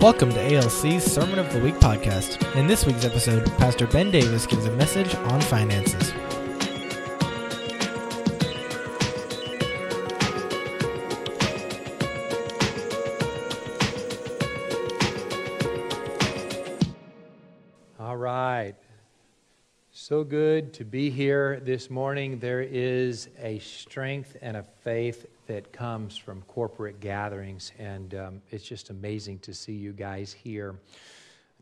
Welcome to ALC's Sermon of the Week podcast. In this week's episode, Pastor Ben Davis gives a message on finances. Good to be here this morning. There is a strength and a faith that comes from corporate gatherings, and um, it's just amazing to see you guys here.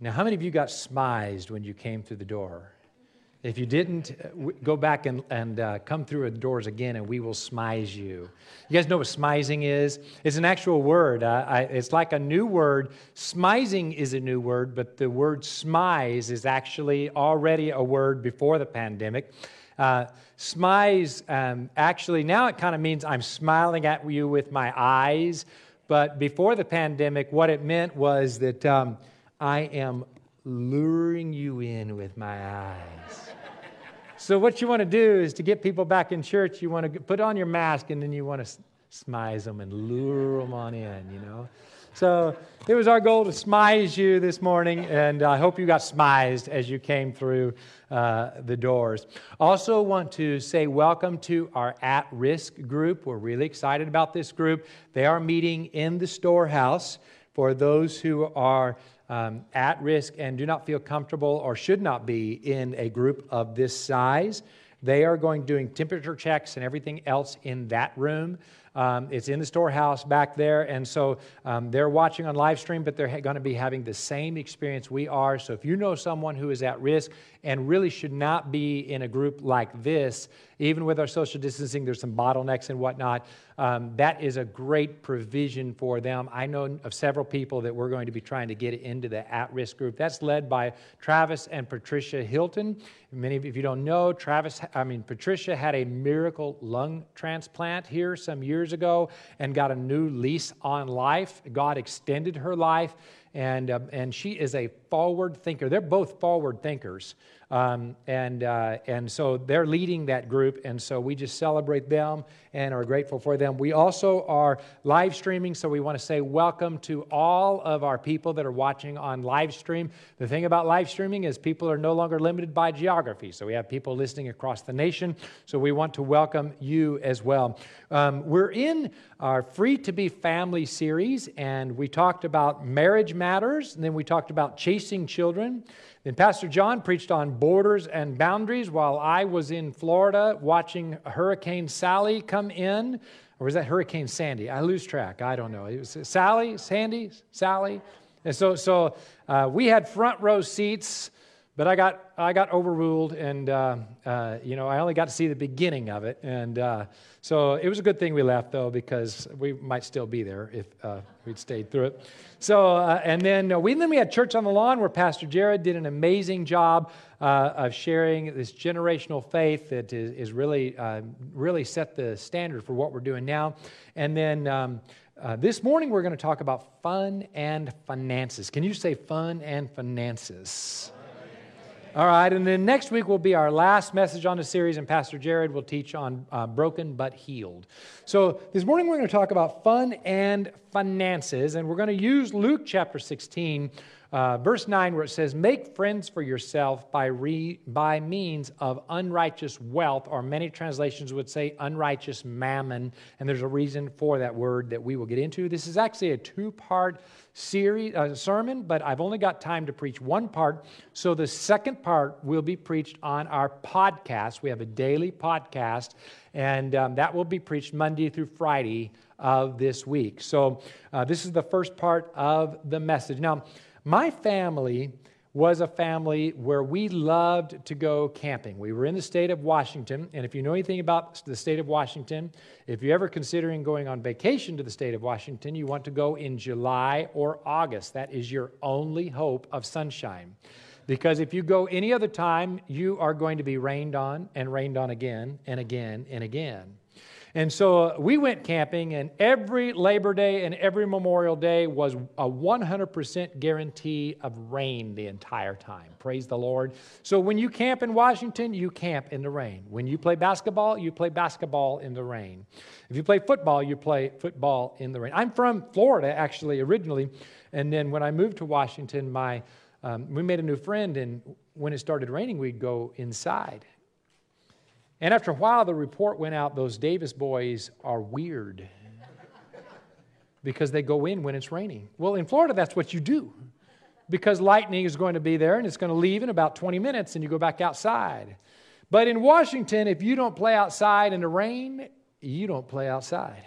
Now, how many of you got smized when you came through the door? If you didn't, uh, go back and, and uh, come through the doors again, and we will smize you. You guys know what smizing is? It's an actual word. Uh, I, it's like a new word. Smizing is a new word, but the word smize is actually already a word before the pandemic. Uh, smize, um, actually, now it kind of means I'm smiling at you with my eyes. But before the pandemic, what it meant was that um, I am luring you in with my eyes. So, what you want to do is to get people back in church, you want to put on your mask and then you want to smize them and lure them on in, you know? So it was our goal to smize you this morning, and I hope you got smized as you came through uh, the doors. Also, want to say welcome to our at risk group. We're really excited about this group. They are meeting in the storehouse for those who are um, at risk and do not feel comfortable or should not be in a group of this size. They are going doing temperature checks and everything else in that room. Um, it's in the storehouse back there, and so um, they're watching on live stream, but they're ha- going to be having the same experience we are. So if you know someone who is at risk and really should not be in a group like this, even with our social distancing, there's some bottlenecks and whatnot. Um, that is a great provision for them. I know of several people that we're going to be trying to get into the at risk group. That's led by Travis and Patricia Hilton. Many of you, if you don't know, Travis, I mean, Patricia had a miracle lung transplant here some years ago and got a new lease on life. God extended her life, and, um, and she is a forward thinker. They're both forward thinkers. Um, and, uh, and so they're leading that group, and so we just celebrate them and are grateful for them. We also are live streaming, so we want to say welcome to all of our people that are watching on live stream. The thing about live streaming is people are no longer limited by geography, so we have people listening across the nation, so we want to welcome you as well. Um, we're in our Free to Be Family series, and we talked about marriage matters, and then we talked about chasing children. Then Pastor John preached on borders and boundaries while I was in Florida watching Hurricane Sally come in. Or was that Hurricane Sandy? I lose track. I don't know. It was Sally, Sandy, Sally. And so, so uh, we had front row seats, but I got, I got overruled, and uh, uh, you know I only got to see the beginning of it. And uh, so it was a good thing we left, though, because we might still be there if uh, we'd stayed through it. So, uh, and then uh, we, then we had Church on the Lawn where Pastor Jared did an amazing job of sharing this generational faith that is, is really, really set the standard for what we're doing now. And then um, uh, this morning we're going to talk about fun and finances. Can you say fun and finances? All right, and then next week will be our last message on the series, and Pastor Jared will teach on uh, broken but healed. So this morning we're going to talk about fun and finances, and we're going to use Luke chapter 16, uh, verse 9, where it says, Make friends for yourself by, re- by means of unrighteous wealth, or many translations would say unrighteous mammon, and there's a reason for that word that we will get into. This is actually a two part series uh, sermon, but I've only got time to preach one part. So the second part will be preached on our podcast. We have a daily podcast, and um, that will be preached Monday through Friday of this week. So uh, this is the first part of the message. Now, my family was a family where we loved to go camping. We were in the state of Washington, and if you know anything about the state of Washington, if you're ever considering going on vacation to the state of Washington, you want to go in July or August. That is your only hope of sunshine. Because if you go any other time, you are going to be rained on and rained on again and again and again. And so uh, we went camping, and every Labor Day and every Memorial Day was a 100% guarantee of rain the entire time. Praise the Lord. So when you camp in Washington, you camp in the rain. When you play basketball, you play basketball in the rain. If you play football, you play football in the rain. I'm from Florida, actually, originally. And then when I moved to Washington, my, um, we made a new friend, and when it started raining, we'd go inside and after a while, the report went out those Davis boys are weird because they go in when it's raining. Well, in Florida, that's what you do because lightning is going to be there and it's going to leave in about 20 minutes and you go back outside. But in Washington, if you don't play outside in the rain, you don't play outside.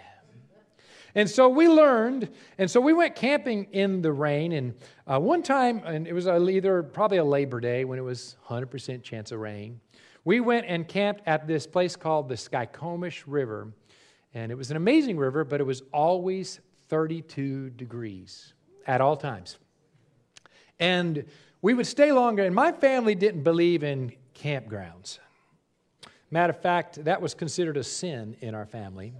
And so we learned, and so we went camping in the rain. And uh, one time, and it was either probably a Labor Day when it was 100% chance of rain. We went and camped at this place called the Skykomish River. And it was an amazing river, but it was always 32 degrees at all times. And we would stay longer, and my family didn't believe in campgrounds. Matter of fact, that was considered a sin in our family.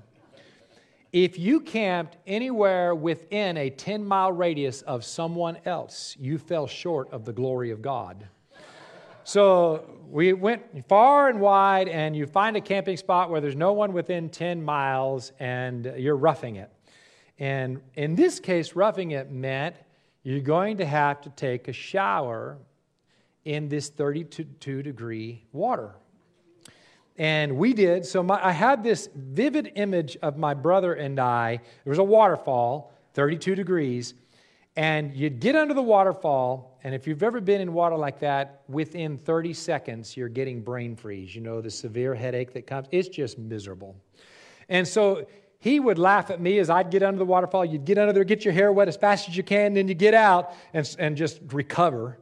If you camped anywhere within a 10 mile radius of someone else, you fell short of the glory of God. So we went far and wide, and you find a camping spot where there's no one within 10 miles, and you're roughing it. And in this case, roughing it meant you're going to have to take a shower in this 32 degree water. And we did. So my, I had this vivid image of my brother and I. There was a waterfall, 32 degrees, and you'd get under the waterfall, and if you've ever been in water like that, within 30 seconds, you're getting brain freeze. You know, the severe headache that comes. It's just miserable. And so he would laugh at me as I'd get under the waterfall. You'd get under there, get your hair wet as fast as you can, then you get out and, and just recover.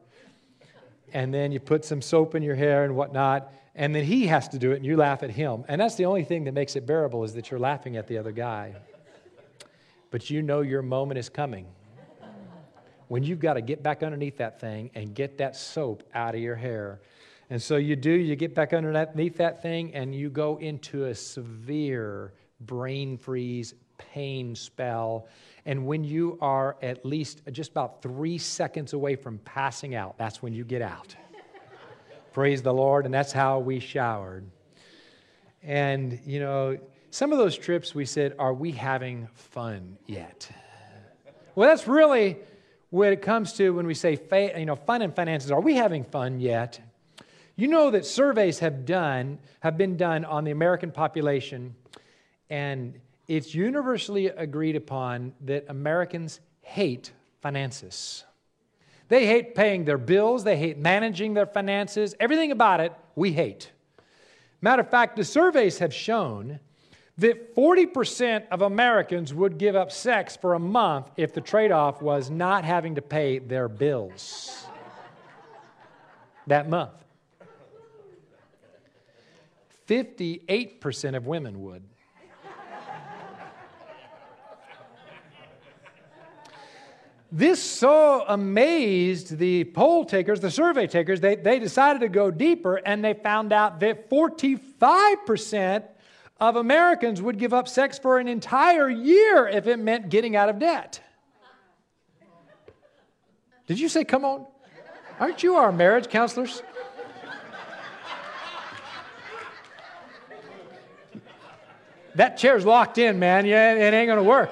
And then you put some soap in your hair and whatnot. And then he has to do it, and you laugh at him. And that's the only thing that makes it bearable is that you're laughing at the other guy. But you know your moment is coming when you've got to get back underneath that thing and get that soap out of your hair. And so you do, you get back underneath that thing and you go into a severe brain freeze, pain spell. And when you are at least just about three seconds away from passing out, that's when you get out. Praise the Lord. And that's how we showered. And, you know, some of those trips we said, Are we having fun yet? Well, that's really when it comes to when we say you know fun and finances are we having fun yet? You know that surveys have done have been done on the american population and it's universally agreed upon that americans hate finances. They hate paying their bills they hate managing their finances everything about it we hate. Matter of fact the surveys have shown that 40% of Americans would give up sex for a month if the trade off was not having to pay their bills that month. 58% of women would. This so amazed the poll takers, the survey takers, they, they decided to go deeper and they found out that 45% of Americans would give up sex for an entire year if it meant getting out of debt. Did you say, come on? Aren't you our marriage counselors? That chair's locked in, man. Yeah, it ain't going to work.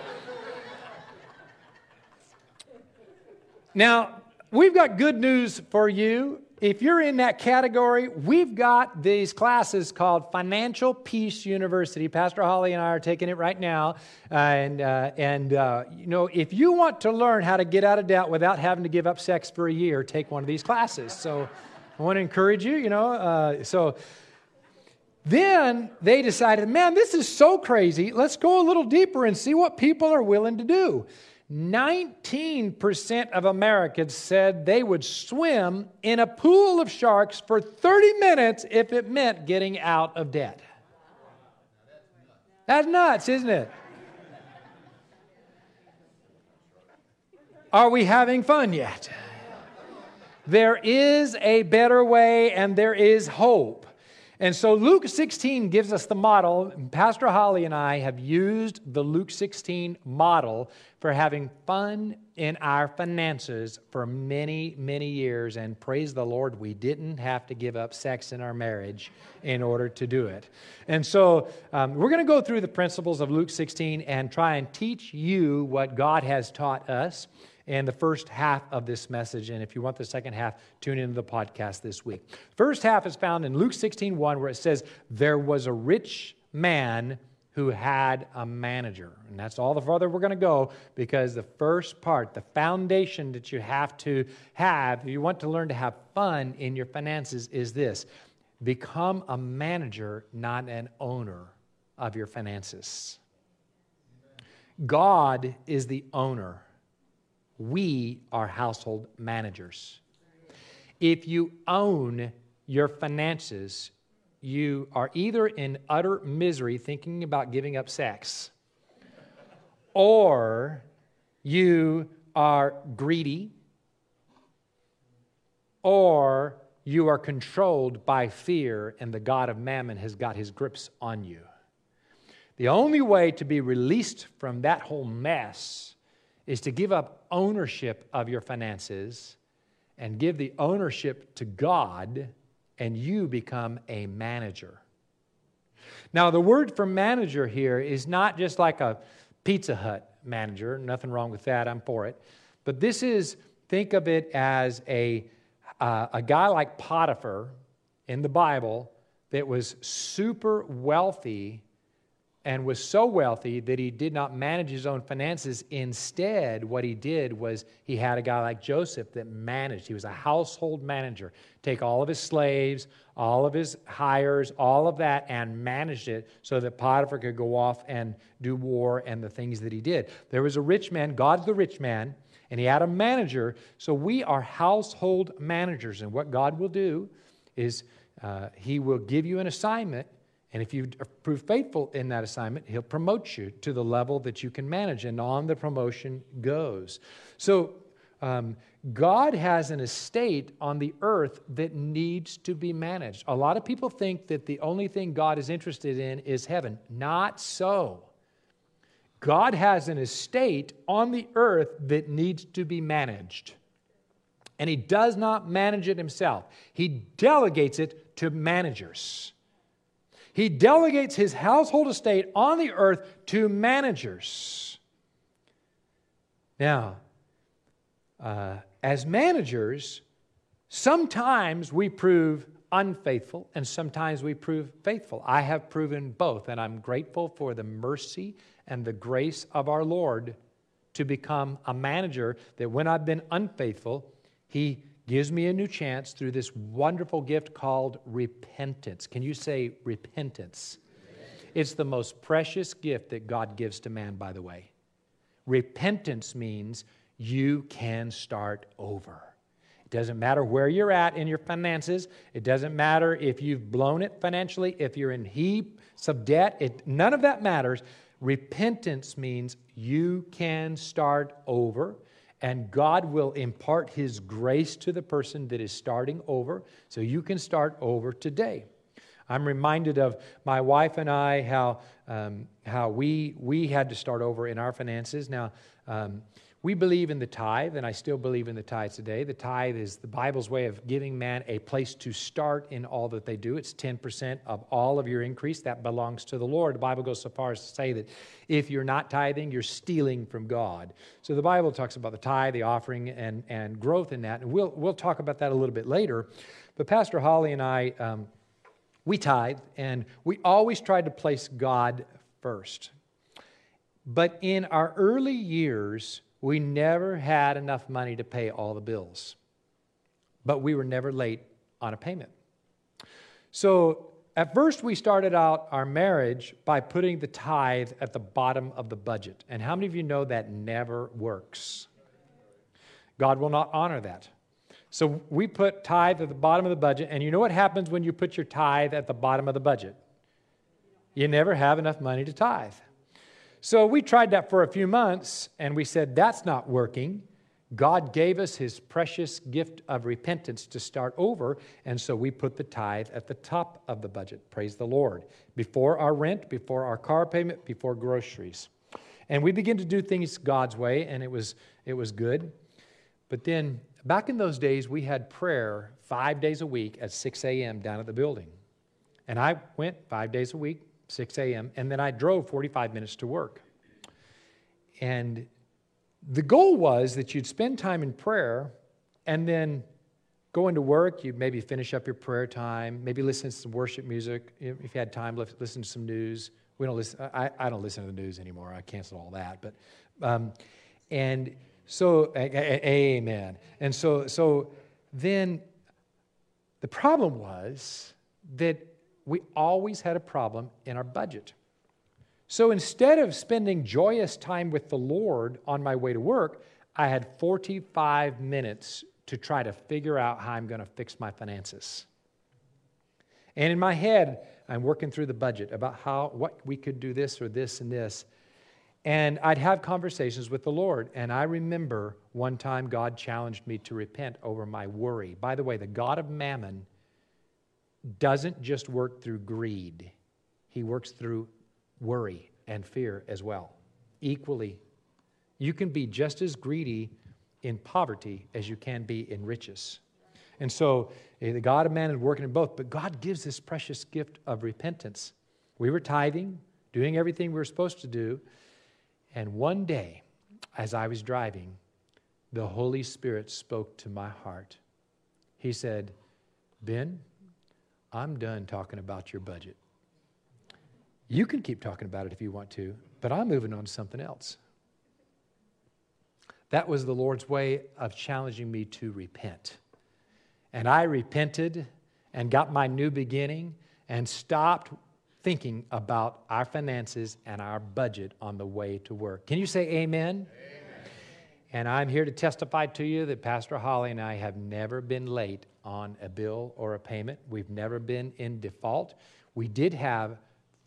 Now, we've got good news for you if you're in that category, we've got these classes called Financial Peace University. Pastor Holly and I are taking it right now. Uh, and, uh, and uh, you know, if you want to learn how to get out of debt without having to give up sex for a year, take one of these classes. So I want to encourage you, you know. Uh, so then they decided, man, this is so crazy. Let's go a little deeper and see what people are willing to do. 19% of Americans said they would swim in a pool of sharks for 30 minutes if it meant getting out of debt. That's nuts, isn't it? Are we having fun yet? There is a better way and there is hope. And so Luke 16 gives us the model. Pastor Holly and I have used the Luke 16 model for having fun in our finances for many, many years. And praise the Lord, we didn't have to give up sex in our marriage in order to do it. And so um, we're going to go through the principles of Luke 16 and try and teach you what God has taught us and the first half of this message. And if you want the second half, tune into the podcast this week. First half is found in Luke 16 1, where it says, There was a rich man who had a manager. And that's all the farther we're going to go because the first part, the foundation that you have to have, if you want to learn to have fun in your finances, is this become a manager, not an owner of your finances. God is the owner we are household managers. If you own your finances, you are either in utter misery thinking about giving up sex, or you are greedy, or you are controlled by fear, and the God of mammon has got his grips on you. The only way to be released from that whole mess is to give up ownership of your finances and give the ownership to God, and you become a manager. Now, the word for manager here is not just like a Pizza Hut manager, nothing wrong with that, I'm for it. But this is, think of it as a, uh, a guy like Potiphar in the Bible that was super wealthy and was so wealthy that he did not manage his own finances. Instead, what he did was he had a guy like Joseph that managed. He was a household manager. Take all of his slaves, all of his hires, all of that, and managed it so that Potiphar could go off and do war and the things that he did. There was a rich man, God's the rich man, and he had a manager. So we are household managers. And what God will do is uh, he will give you an assignment and if you prove faithful in that assignment, he'll promote you to the level that you can manage, and on the promotion goes. So, um, God has an estate on the earth that needs to be managed. A lot of people think that the only thing God is interested in is heaven. Not so. God has an estate on the earth that needs to be managed. And He does not manage it Himself, He delegates it to managers. He delegates his household estate on the earth to managers. Now, uh, as managers, sometimes we prove unfaithful and sometimes we prove faithful. I have proven both, and I'm grateful for the mercy and the grace of our Lord to become a manager that when I've been unfaithful, He gives me a new chance through this wonderful gift called repentance. Can you say repentance? It's the most precious gift that God gives to man, by the way. Repentance means you can start over. It doesn't matter where you're at in your finances. It doesn't matter if you've blown it financially, if you're in heaps of debt. It, none of that matters. Repentance means you can start over and God will impart His grace to the person that is starting over, so you can start over today. I'm reminded of my wife and I, how, um, how we, we had to start over in our finances. Now, um, we believe in the tithe, and I still believe in the tithe today. The tithe is the Bible's way of giving man a place to start in all that they do. It's 10% of all of your increase. That belongs to the Lord. The Bible goes so far as to say that if you're not tithing, you're stealing from God. So the Bible talks about the tithe, the offering, and, and growth in that. And we'll, we'll talk about that a little bit later. But Pastor Holly and I, um, we tithe, and we always try to place God first. But in our early years, we never had enough money to pay all the bills, but we were never late on a payment. So at first, we started out our marriage by putting the tithe at the bottom of the budget. And how many of you know that never works? God will not honor that. So we put tithe at the bottom of the budget, and you know what happens when you put your tithe at the bottom of the budget? You never have enough money to tithe. So we tried that for a few months and we said, that's not working. God gave us his precious gift of repentance to start over, and so we put the tithe at the top of the budget. Praise the Lord. Before our rent, before our car payment, before groceries. And we begin to do things God's way, and it was, it was good. But then, back in those days, we had prayer five days a week at 6 a.m. down at the building. And I went five days a week, 6 a.m., and then I drove 45 minutes to work. And the goal was that you'd spend time in prayer and then go into work. You'd maybe finish up your prayer time, maybe listen to some worship music. If you had time, listen to some news. We don't listen, I, I don't listen to the news anymore. I canceled all that. But, um, and so, a, a, amen. And so, so then the problem was that we always had a problem in our budget. So instead of spending joyous time with the Lord on my way to work, I had 45 minutes to try to figure out how I'm going to fix my finances. And in my head, I'm working through the budget about how what we could do this or this and this. And I'd have conversations with the Lord. And I remember one time God challenged me to repent over my worry. By the way, the God of mammon doesn't just work through greed, he works through worry and fear as well, equally. You can be just as greedy in poverty as you can be in riches. And so eh, the God of mammon is working in both, but God gives this precious gift of repentance. We were tithing, doing everything we were supposed to do, and one day, as I was driving, the Holy Spirit spoke to my heart. He said, Ben, I'm done talking about your budget. You can keep talking about it if you want to, but I'm moving on to something else. That was the Lord's way of challenging me to repent. And I repented and got my new beginning and stopped thinking about our finances and our budget on the way to work. Can you say amen? amen? And I'm here to testify to you that Pastor Holly and I have never been late on a bill or a payment. We've never been in default. We did have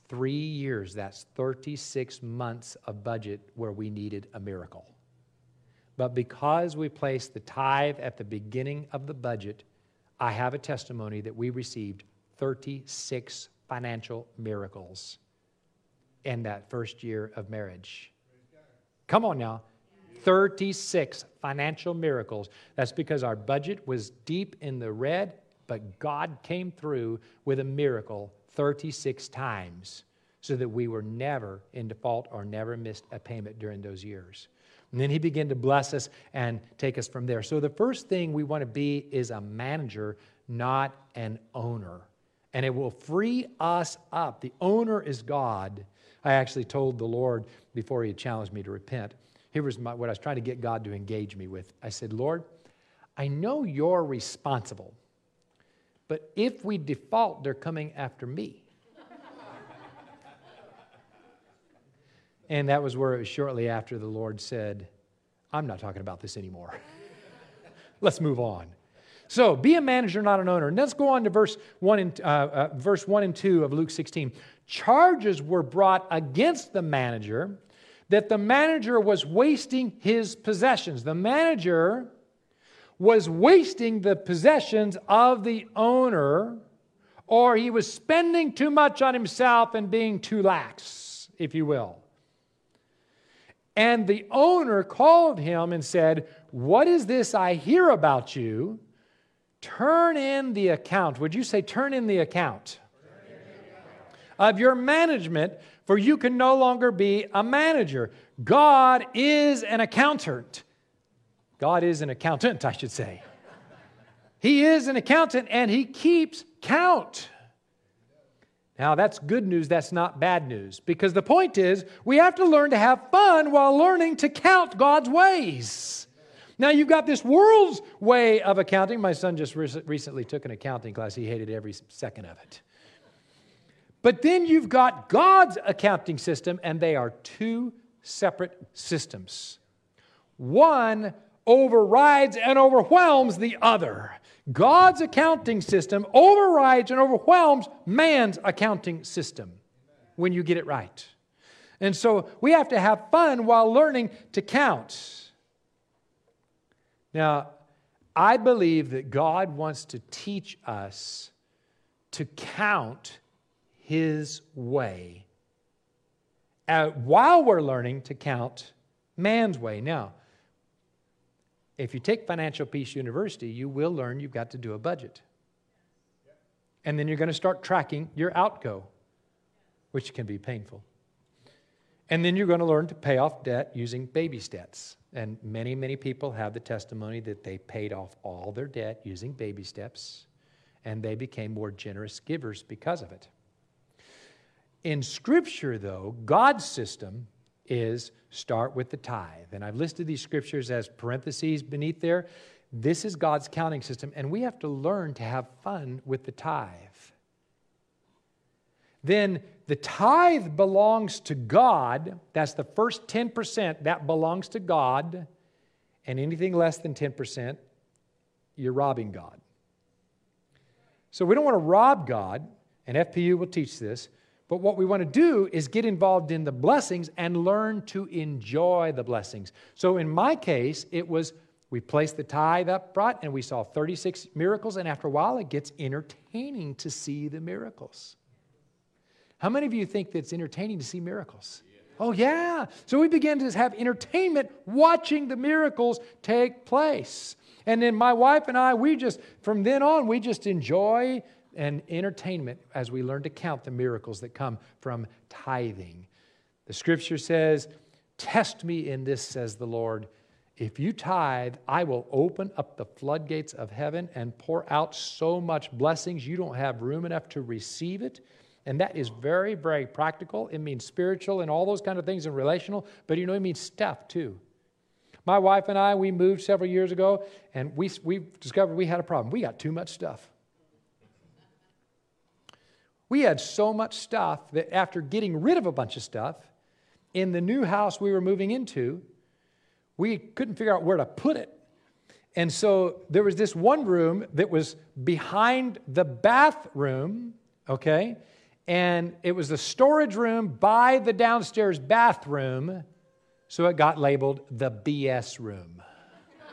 three years, that's 36 months of budget where we needed a miracle. But because we placed the tithe at the beginning of the budget, I have a testimony that we received 36 financial miracles in that first year of marriage. Come on now. 36 financial miracles. That's because our budget was deep in the red, but God came through with a miracle 36 times so that we were never in default or never missed a payment during those years. And then he began to bless us and take us from there. So the first thing we want to be is a manager, not an owner. And it will free us up. The owner is God. I actually told the Lord before he challenged me to repent. Here was my, what I was trying to get God to engage me with. I said, Lord, I know you're responsible, but if we default, they're coming after me. and that was where it was shortly after the Lord said, I'm not talking about this anymore. Let's move on. So, be a manager, not an owner. And let's go on to verse 1 and, uh, uh, verse 1 and 2 of Luke 16. Charges were brought against the manager that the manager was wasting his possessions. The manager was wasting the possessions of the owner, or he was spending too much on himself and being too lax, if you will. And the owner called him and said, What is this I hear about you? Turn in the account. Would you say, Turn in the account? Of your management, for you can no longer be a manager. God is an accountant. God is an accountant, I should say. He is an accountant and he keeps count. Now, that's good news, that's not bad news. Because the point is, we have to learn to have fun while learning to count God's ways. Now, you've got this world's way of accounting. My son just re- recently took an accounting class, he hated every second of it. But then you've got God's accounting system, and they are two separate systems. One overrides and overwhelms the other. God's accounting system overrides and overwhelms man's accounting system when you get it right. And so we have to have fun while learning to count. Now, I believe that God wants to teach us to count His way uh, while we're learning to count man's way. Now, if you take Financial Peace University, you will learn you've got to do a budget. And then you're going to start tracking your outgo, which can be painful. And then you're going to learn to pay off debt using baby steps. And many, many people have the testimony that they paid off all their debt using baby steps, and they became more generous givers because of it. In Scripture, though, God's system is start with the tithe. And I've listed these scriptures as parentheses beneath there. This is God's counting system, and we have to learn to have fun with the tithe. Then the tithe belongs to God. That's the first 10%, that belongs to God. And anything less than 10%, you're robbing God. So we don't want to rob God, and FPU will teach this. But what we want to do is get involved in the blessings and learn to enjoy the blessings. So in my case, it was we placed the tithe up front and we saw 36 miracles, and after a while, it gets entertaining to see the miracles. How many of you think that it's entertaining to see miracles? Oh, yeah. So we began to have entertainment watching the miracles take place. And then my wife and I, we just, from then on, we just enjoy and entertainment as we learn to count the miracles that come from tithing. The scripture says, Test me in this, says the Lord. If you tithe, I will open up the floodgates of heaven and pour out so much blessings you don't have room enough to receive it. And that is very, very practical. It means spiritual and all those kind of things and relational, but you know, it means stuff too. My wife and I, we moved several years ago, and we, we discovered we had a problem. We got too much stuff. We had so much stuff that after getting rid of a bunch of stuff, in the new house we were moving into, we couldn't figure out where to put it. And so there was this one room that was behind the bathroom, okay? And it was the storage room by the downstairs bathroom, so it got labeled the BS room.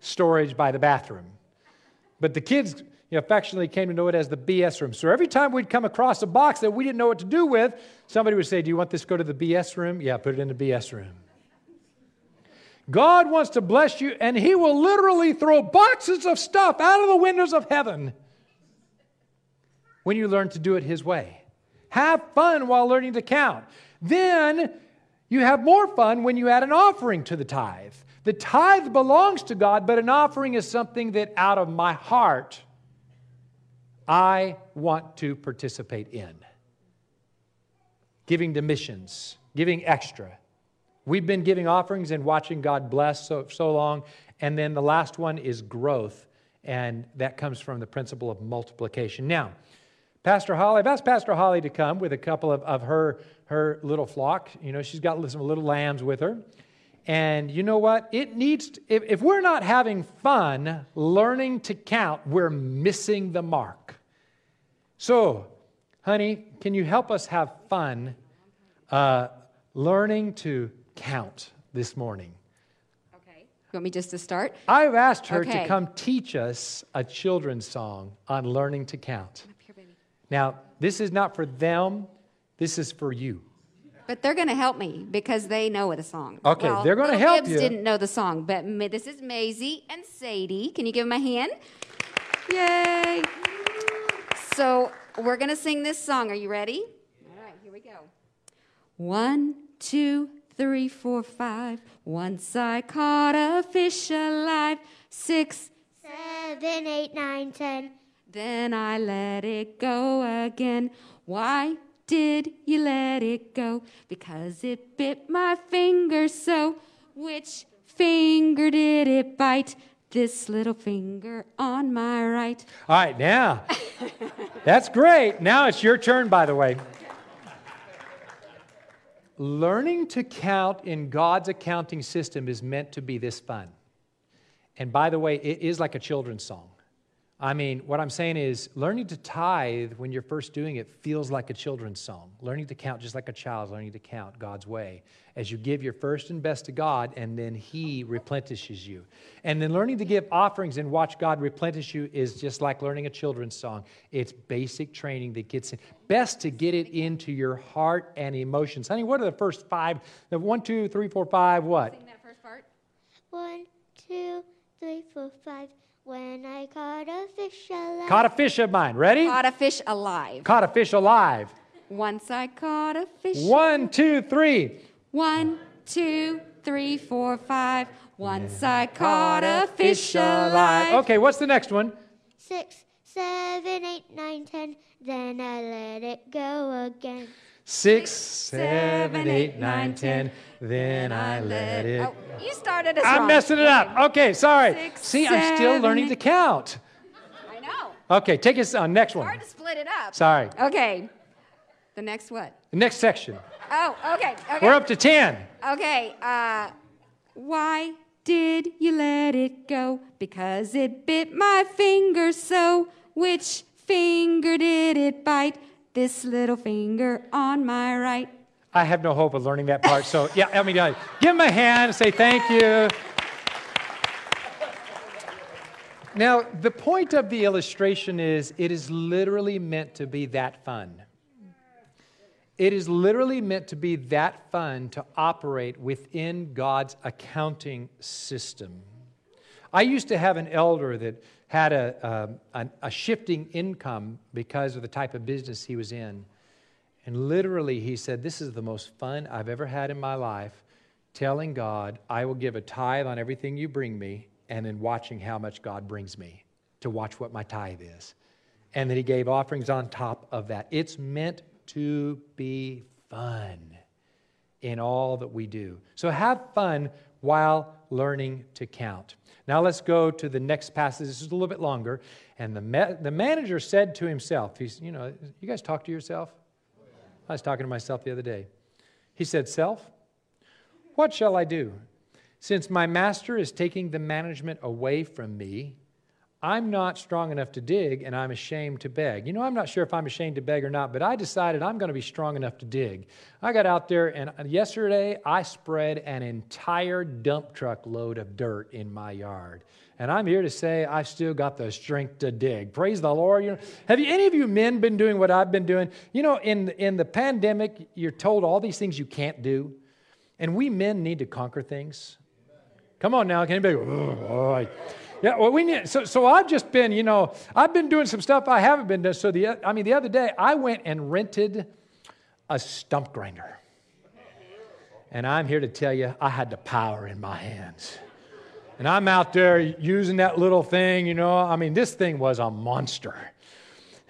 Storage by the bathroom. But the kids you affectionately came to know it as the BS room. So every time we'd come across a box that we didn't know what to do with, somebody would say, Do you want this to go to the BS room? Yeah, put it in the BS room. God wants to bless you, and He will literally throw boxes of stuff out of the windows of heaven when you learn to do it His way. Have fun while learning to count. Then you have more fun when you add an offering to the tithe. The tithe belongs to God, but an offering is something that out of my heart I want to participate in. Giving to missions, giving extra. We've been giving offerings and watching God bless so, so long. And then the last one is growth, and that comes from the principle of multiplication. Now, Pastor Holly, I've asked Pastor Holly to come with a couple of, of her, her little flock. You know, she's got some little lambs with her. And you know what? It needs, if, if we're not having fun learning to count, we're missing the mark. So, honey, can you help us have fun uh, learning to count this morning? Okay. You want me just to start? I've asked her okay. to come teach us a children's song on learning to count. Here, now, this is not for them, this is for you. But they're going to help me because they know the song. Okay, well, they're going to help Gibbs you. didn't know the song, but this is Maisie and Sadie. Can you give them a hand? Yay! So we're going to sing this song. Are you ready? All right, here we go. One, two, three, four, five. Once I caught a fish alive. Six, seven, eight, nine, ten. Then I let it go again. Why did you let it go? Because it bit my finger so. Which finger did it bite? This little finger on my right. All right, now. that's great. Now it's your turn, by the way. Learning to count in God's accounting system is meant to be this fun. And by the way, it is like a children's song. I mean, what I'm saying is learning to tithe when you're first doing it feels like a children's song. Learning to count just like a child, learning to count God's way. As you give your first and best to God, and then He replenishes you. And then learning to give offerings and watch God replenish you is just like learning a children's song. It's basic training that gets in. Best to get it into your heart and emotions. Honey, what are the first five? The one, two, three, four, five, what? Sing that first part. One, two, three, four, five. When I caught a fish alive. Caught a fish of mine. Ready? Caught a fish alive. Caught a fish alive. Once I caught a fish. One, two, three. One, two, three, four, five. Once I caught a fish alive. Okay, what's the next one? Six, seven, eight, nine, ten. Then I let it go again. Six, seven, eight, nine, ten. Then I let it. Oh, you started us I'm wrong. messing it up. Okay, sorry. Six, See, I'm still learning to count. I know. Okay, take us on. Next one. Hard to split it up. Sorry. Okay. The next what? The next section. Oh, okay. Okay. We're up to 10. Okay. Uh, why did you let it go? Because it bit my finger so. Which finger did it bite? This little finger on my right. I have no hope of learning that part. So, yeah, I mean, uh, give him a hand and say thank you. Now, the point of the illustration is it is literally meant to be that fun. It is literally meant to be that fun to operate within God's accounting system. I used to have an elder that had a, um, a, a- a shifting income because of the type of business he was in. And literally, he said, This is the most fun I've ever had in my life, telling God, I will give a tithe on everything you bring me, and then watching how much God brings me to watch what my tithe is. And then he gave offerings on top of that. It's meant to be fun in all that we do. So have fun while learning to count. Now let's go to the next passage. This is a little bit longer. And the, ma- the manager said to himself, he's, you know, you guys talk to yourself? I was talking to myself the other day. He said, Self, what shall I do? Since my master is taking the management away from me, I'm not strong enough to dig and I'm ashamed to beg. You know, I'm not sure if I'm ashamed to beg or not, but I decided I'm going to be strong enough to dig. I got out there and uh, yesterday I spread an entire dump truck load of dirt in my yard. And I'm here to say I've still got the strength to dig. Praise the Lord. You know, have you, any of you men been doing what I've been doing? You know, in, in the pandemic, you're told all these things you can't do. And we men need to conquer things. Come on now, can anybody go, "Oh. Yeah, well, we need, so, so I've just been, you know, I've been doing some stuff I haven't been doing. So the, I mean, the other day I went and rented a stump grinder. And I'm here to tell you, I had the power in my hands. And I'm out there using that little thing, you know. I mean, this thing was a monster.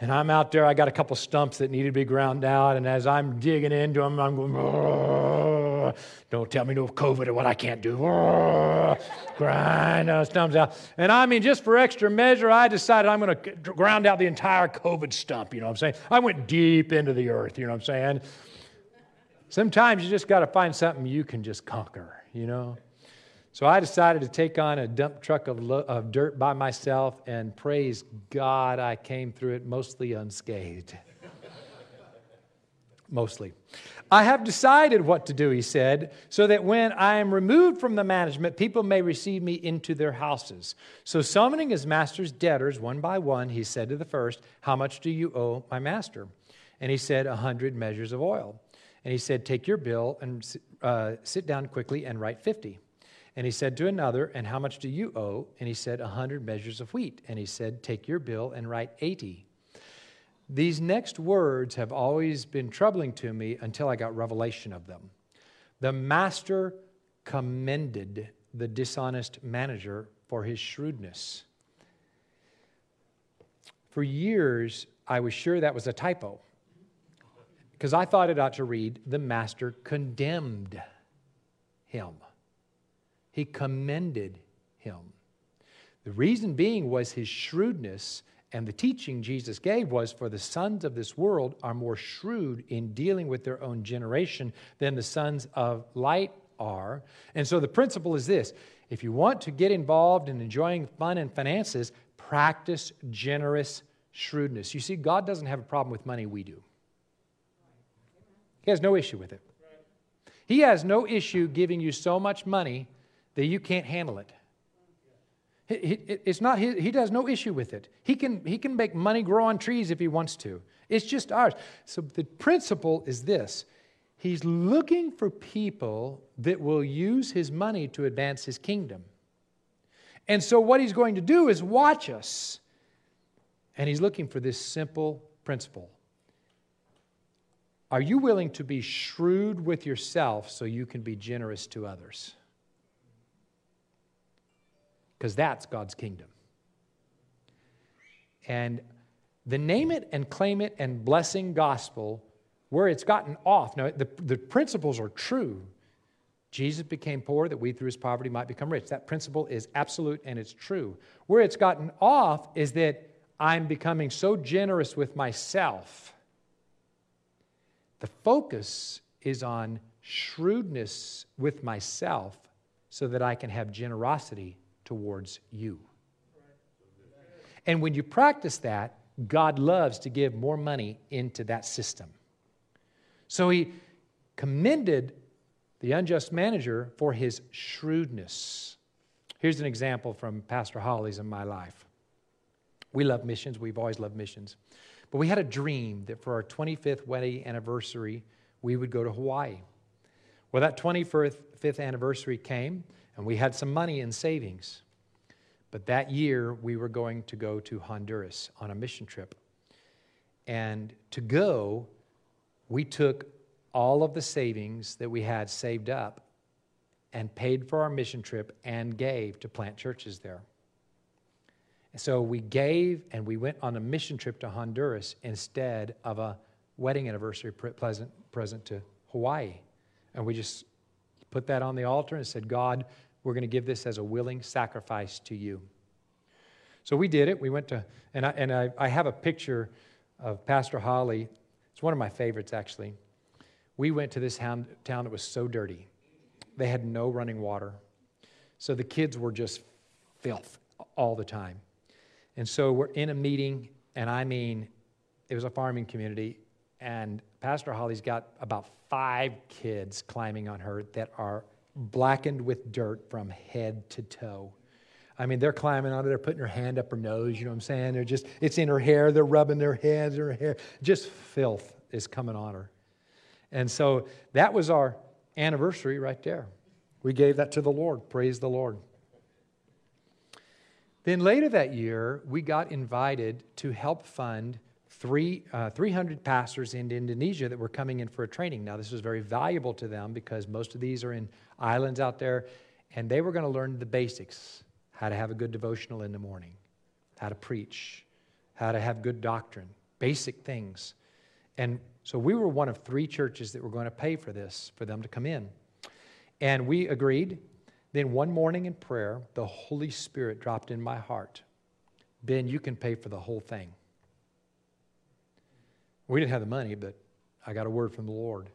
And I'm out there, I got a couple stumps that needed to be ground out. And as I'm digging into them, I'm going, "Ugh, Oh, don't tell me no COVID or what I can't do. Ugh, grind those stumps out. And I mean, just for extra measure, I decided I'm going to ground out the entire COVID stump, you know what I'm saying? I went deep into the earth, you know what I'm saying? Sometimes you just got to find something you can just conquer, you know? So I decided to take on a dump truck of, lo- of dirt by myself, and praise God, I came through it mostly unscathed. Mostly. I have decided what to do, he said, so that when I am removed from the management, people may receive me into their houses. So, summoning his master's debtors one by one, he said to the first, How much do you owe my master? And he said, A hundred measures of oil. And he said, Take your bill and uh, sit down quickly and write 50. And he said to another, And how much do you owe? And he said, A hundred measures of wheat. And he said, Take your bill and write 80. These next words have always been troubling to me until I got revelation of them. The master commended the dishonest manager for his shrewdness. For years, I was sure that was a typo because I thought it ought to read, The master condemned him. He commended him. The reason being was his shrewdness, and the teaching Jesus gave was for the sons of this world are more shrewd in dealing with their own generation than the sons of light are. And so the principle is this if you want to get involved in enjoying fun and finances, practice generous shrewdness. You see, God doesn't have a problem with money, we do. He has no issue with it. He has no issue giving you so much money that you can't handle it. It's not his, he does no issue with it. He can, he can make money grow on trees if he wants to. It's just ours. So the principle is this He's looking for people that will use his money to advance his kingdom. And so, what he's going to do is watch us. And he's looking for this simple principle Are you willing to be shrewd with yourself so you can be generous to others? Because that's God's kingdom. And the name it and claim it and blessing gospel, where it's gotten off, now the, the principles are true. Jesus became poor that we through his poverty might become rich. That principle is absolute and it's true. Where it's gotten off is that I'm becoming so generous with myself. The focus is on shrewdness with myself so that I can have generosity towards you. And when you practice that, God loves to give more money into that system. So he commended the unjust manager for his shrewdness. Here's an example from Pastor Holly's in my life. We love missions, we've always loved missions. But we had a dream that for our 25th wedding anniversary, we would go to Hawaii. Well, that 25th anniversary came, and we had some money in savings. But that year, we were going to go to Honduras on a mission trip. And to go, we took all of the savings that we had saved up and paid for our mission trip and gave to plant churches there. So we gave and we went on a mission trip to Honduras instead of a wedding anniversary present, present to Hawaii. And we just put that on the altar and said, God, we're going to give this as a willing sacrifice to you. So we did it. We went to, and I, and I, I have a picture of Pastor Holly. It's one of my favorites, actually. We went to this town, town that was so dirty. They had no running water. So the kids were just filth all the time. And so we're in a meeting, and I mean, it was a farming community, and Pastor Holly's got about five kids climbing on her that are blackened with dirt from head to toe. I mean, they're climbing on it, they're putting her hand up her nose, you know what I'm saying? They're just, it's in her hair, they're rubbing their in her hair. Just filth is coming on her. And so that was our anniversary right there. We gave that to the Lord. Praise the Lord. Then later that year, we got invited to help fund three, uh, 300 pastors in Indonesia that were coming in for a training. Now, this was very valuable to them because most of these are in islands out there, and they were going to learn the basics how to have a good devotional in the morning, how to preach, how to have good doctrine, basic things. And so we were one of three churches that were going to pay for this, for them to come in. And we agreed. Then one morning in prayer, the Holy Spirit dropped in my heart Ben, you can pay for the whole thing. We didn't have the money, but I got a word from the Lord.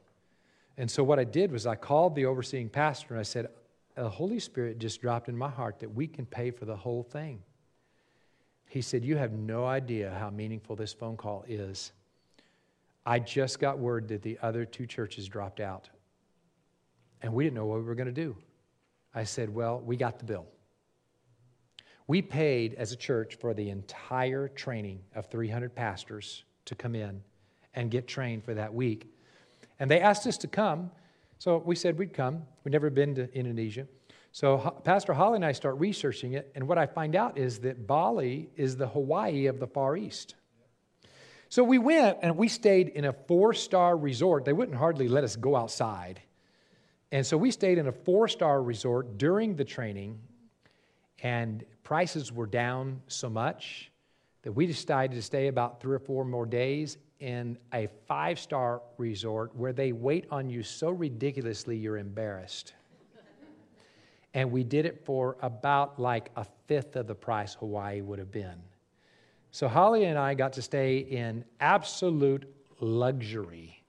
And so what I did was I called the overseeing pastor and I said, The Holy Spirit just dropped in my heart that we can pay for the whole thing. He said, You have no idea how meaningful this phone call is. I just got word that the other two churches dropped out. And we didn't know what we were going to do. I said, Well, we got the bill. We paid as a church for the entire training of 300 pastors to come in and get trained for that week. And they asked us to come, so we said we'd come. We'd never been to Indonesia. So Pastor Holly and I start researching it, and what I find out is that Bali is the Hawaii of the Far East. So we went and we stayed in a four star resort. They wouldn't hardly let us go outside. And so we stayed in a four star resort during the training, and prices were down so much that we decided to stay about three or four more days in a five star resort where they wait on you so ridiculously you're embarrassed. and we did it for about like a fifth of the price Hawaii would have been. So Holly and I got to stay in absolute luxury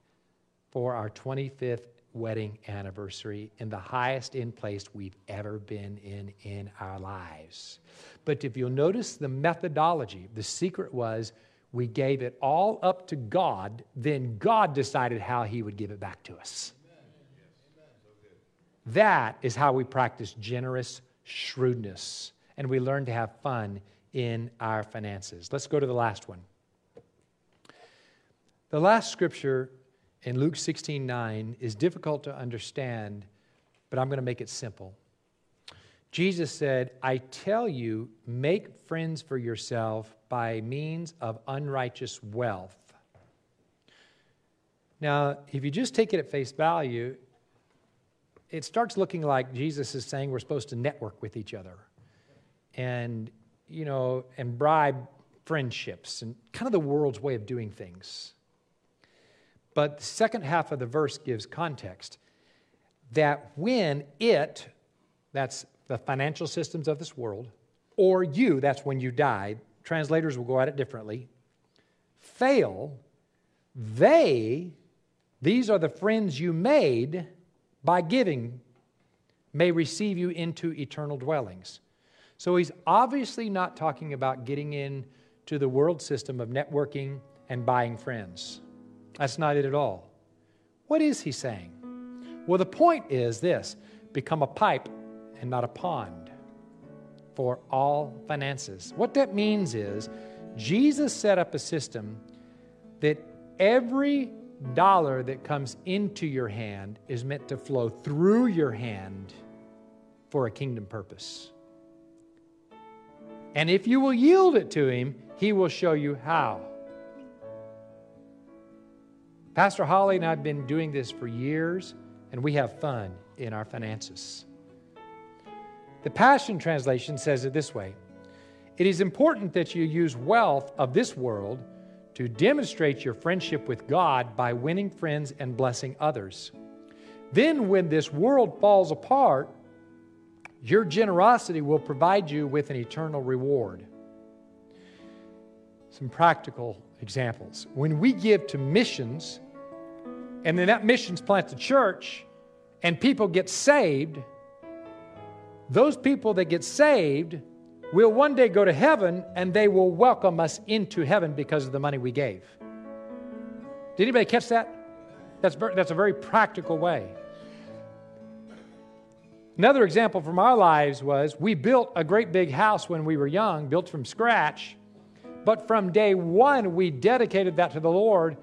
for our 25th wedding anniversary in the highest in place we've ever been in in our lives. But if you'll notice the methodology, the secret was we gave it all up to God, then God decided how He would give it back to us. That is how we practice generous shrewdness and we learn to have fun in our finances. Let's go to the last one. The last scripture in Luke 16 9 is difficult to understand, but I'm going to make it simple. Jesus said, I tell you, make friends for yourself by means of unrighteous wealth. Now, if you just take it at face value, it starts looking like Jesus is saying we're supposed to network with each other and, you know, and bribe friendships and kind of the world's way of doing things. But the second half of the verse gives context that when it, that's the financial systems of this world, or you, that's when you die, translators will go at it differently, fail, they, these are the friends you made by giving, may receive you into eternal dwellings. So he's obviously not talking about getting into the world system of networking and buying friends. That's not it at all. What is he saying? Well, the point is this become a pipe and not a pond for all finances. What that means is Jesus set up a system that every dollar that comes into your hand is meant to flow through your hand for a kingdom purpose. And if you will yield it to Him, He will show you how. Pastor Holly and I have been doing this for years, and we have fun in our finances. The Passion Translation says it this way It is important that you use wealth of this world to demonstrate your friendship with God by winning friends and blessing others. Then, when this world falls apart, your generosity will provide you with an eternal reward. Some practical examples. When we give to missions, and then that missions plants a church, and people get saved, those people that get saved will one day go to heaven and they will welcome us into heaven because of the money we gave. Did anybody catch that? That's, that's a very practical way. Another example from our lives was we built a great big house when we were young, built from scratch. But from day one, we dedicated that to the Lord,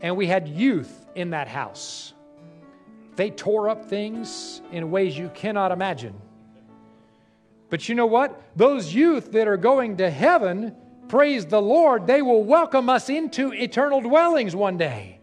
and we had youth in that house. They tore up things in ways you cannot imagine. But you know what? Those youth that are going to heaven, praise the Lord, they will welcome us into eternal dwellings one day.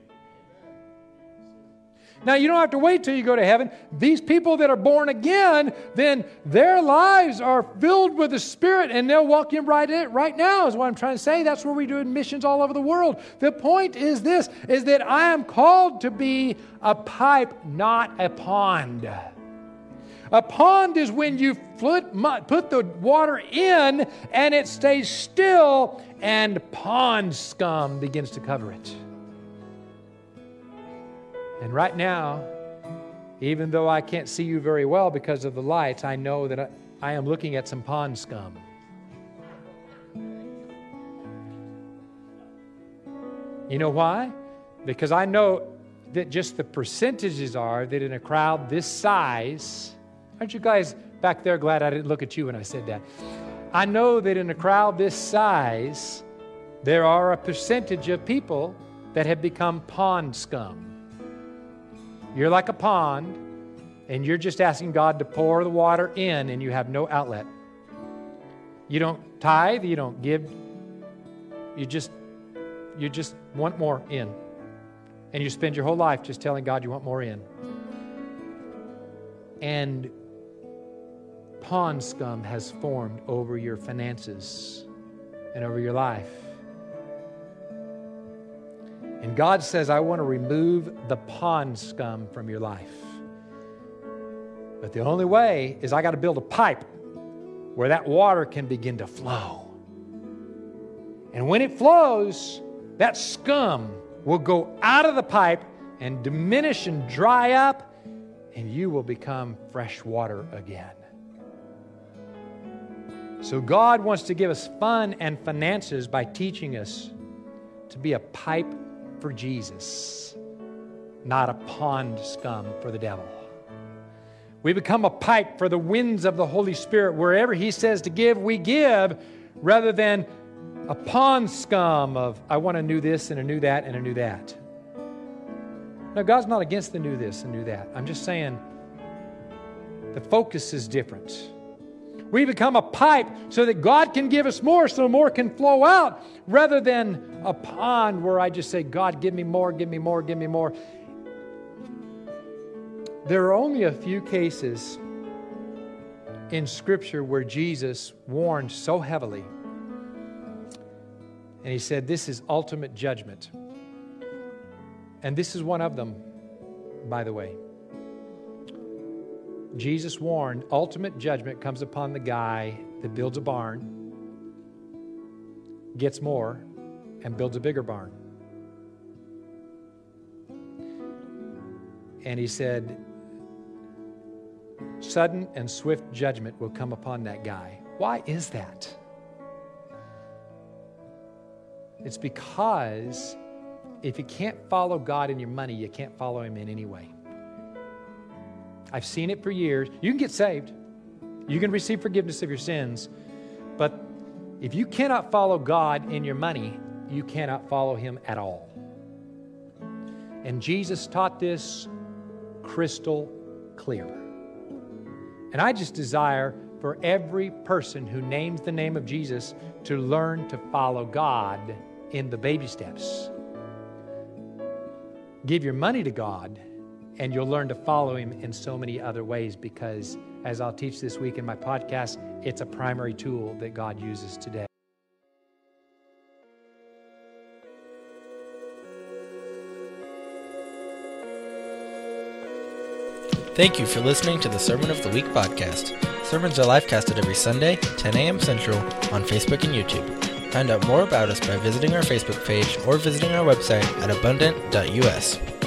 Now, you don't have to wait till you go to heaven. These people that are born again, then their lives are filled with the Spirit and they'll walk in right in right now, is what I'm trying to say. That's where we do missions all over the world. The point is this is that I am called to be a pipe, not a pond. A pond is when you put, put the water in and it stays still and pond scum begins to cover it. And right now, even though I can't see you very well because of the lights, I know that I, I am looking at some pond scum. You know why? Because I know that just the percentages are that in a crowd this size, Aren't you guys back there glad I didn't look at you when I said that? I know that in a crowd this size, there are a percentage of people that have become pond scum. You're like a pond, and you're just asking God to pour the water in, and you have no outlet. You don't tithe, you don't give, you just you just want more in. And you spend your whole life just telling God you want more in. And pond scum has formed over your finances and over your life. And God says, I want to remove the pond scum from your life. But the only way is I got to build a pipe where that water can begin to flow. And when it flows, that scum will go out of the pipe and diminish and dry up, and you will become fresh water again. So, God wants to give us fun and finances by teaching us to be a pipe for Jesus, not a pond scum for the devil. We become a pipe for the winds of the Holy Spirit. Wherever He says to give, we give, rather than a pond scum of, I want to do this and a new that and a new that. Now, God's not against the new this and new that. I'm just saying the focus is different. We become a pipe so that God can give us more, so more can flow out, rather than a pond where I just say, God, give me more, give me more, give me more. There are only a few cases in Scripture where Jesus warned so heavily. And he said, This is ultimate judgment. And this is one of them, by the way. Jesus warned ultimate judgment comes upon the guy that builds a barn, gets more, and builds a bigger barn. And he said, sudden and swift judgment will come upon that guy. Why is that? It's because if you can't follow God in your money, you can't follow Him in any way. I've seen it for years. You can get saved, you can receive forgiveness of your sins, but if you cannot follow God in your money, you cannot follow Him at all. And Jesus taught this crystal clear. And I just desire for every person who names the name of Jesus to learn to follow God in the baby steps. Give your money to God, and you'll learn to follow Him in so many other ways because, as I'll teach this week in my podcast, it's a primary tool that God uses today. Thank you for listening to the Sermon of the Week podcast. Sermons are live casted every Sunday, 10 a.m. Central, on Facebook and YouTube. Find out more about us by visiting our Facebook page or visiting our website at abundant.us.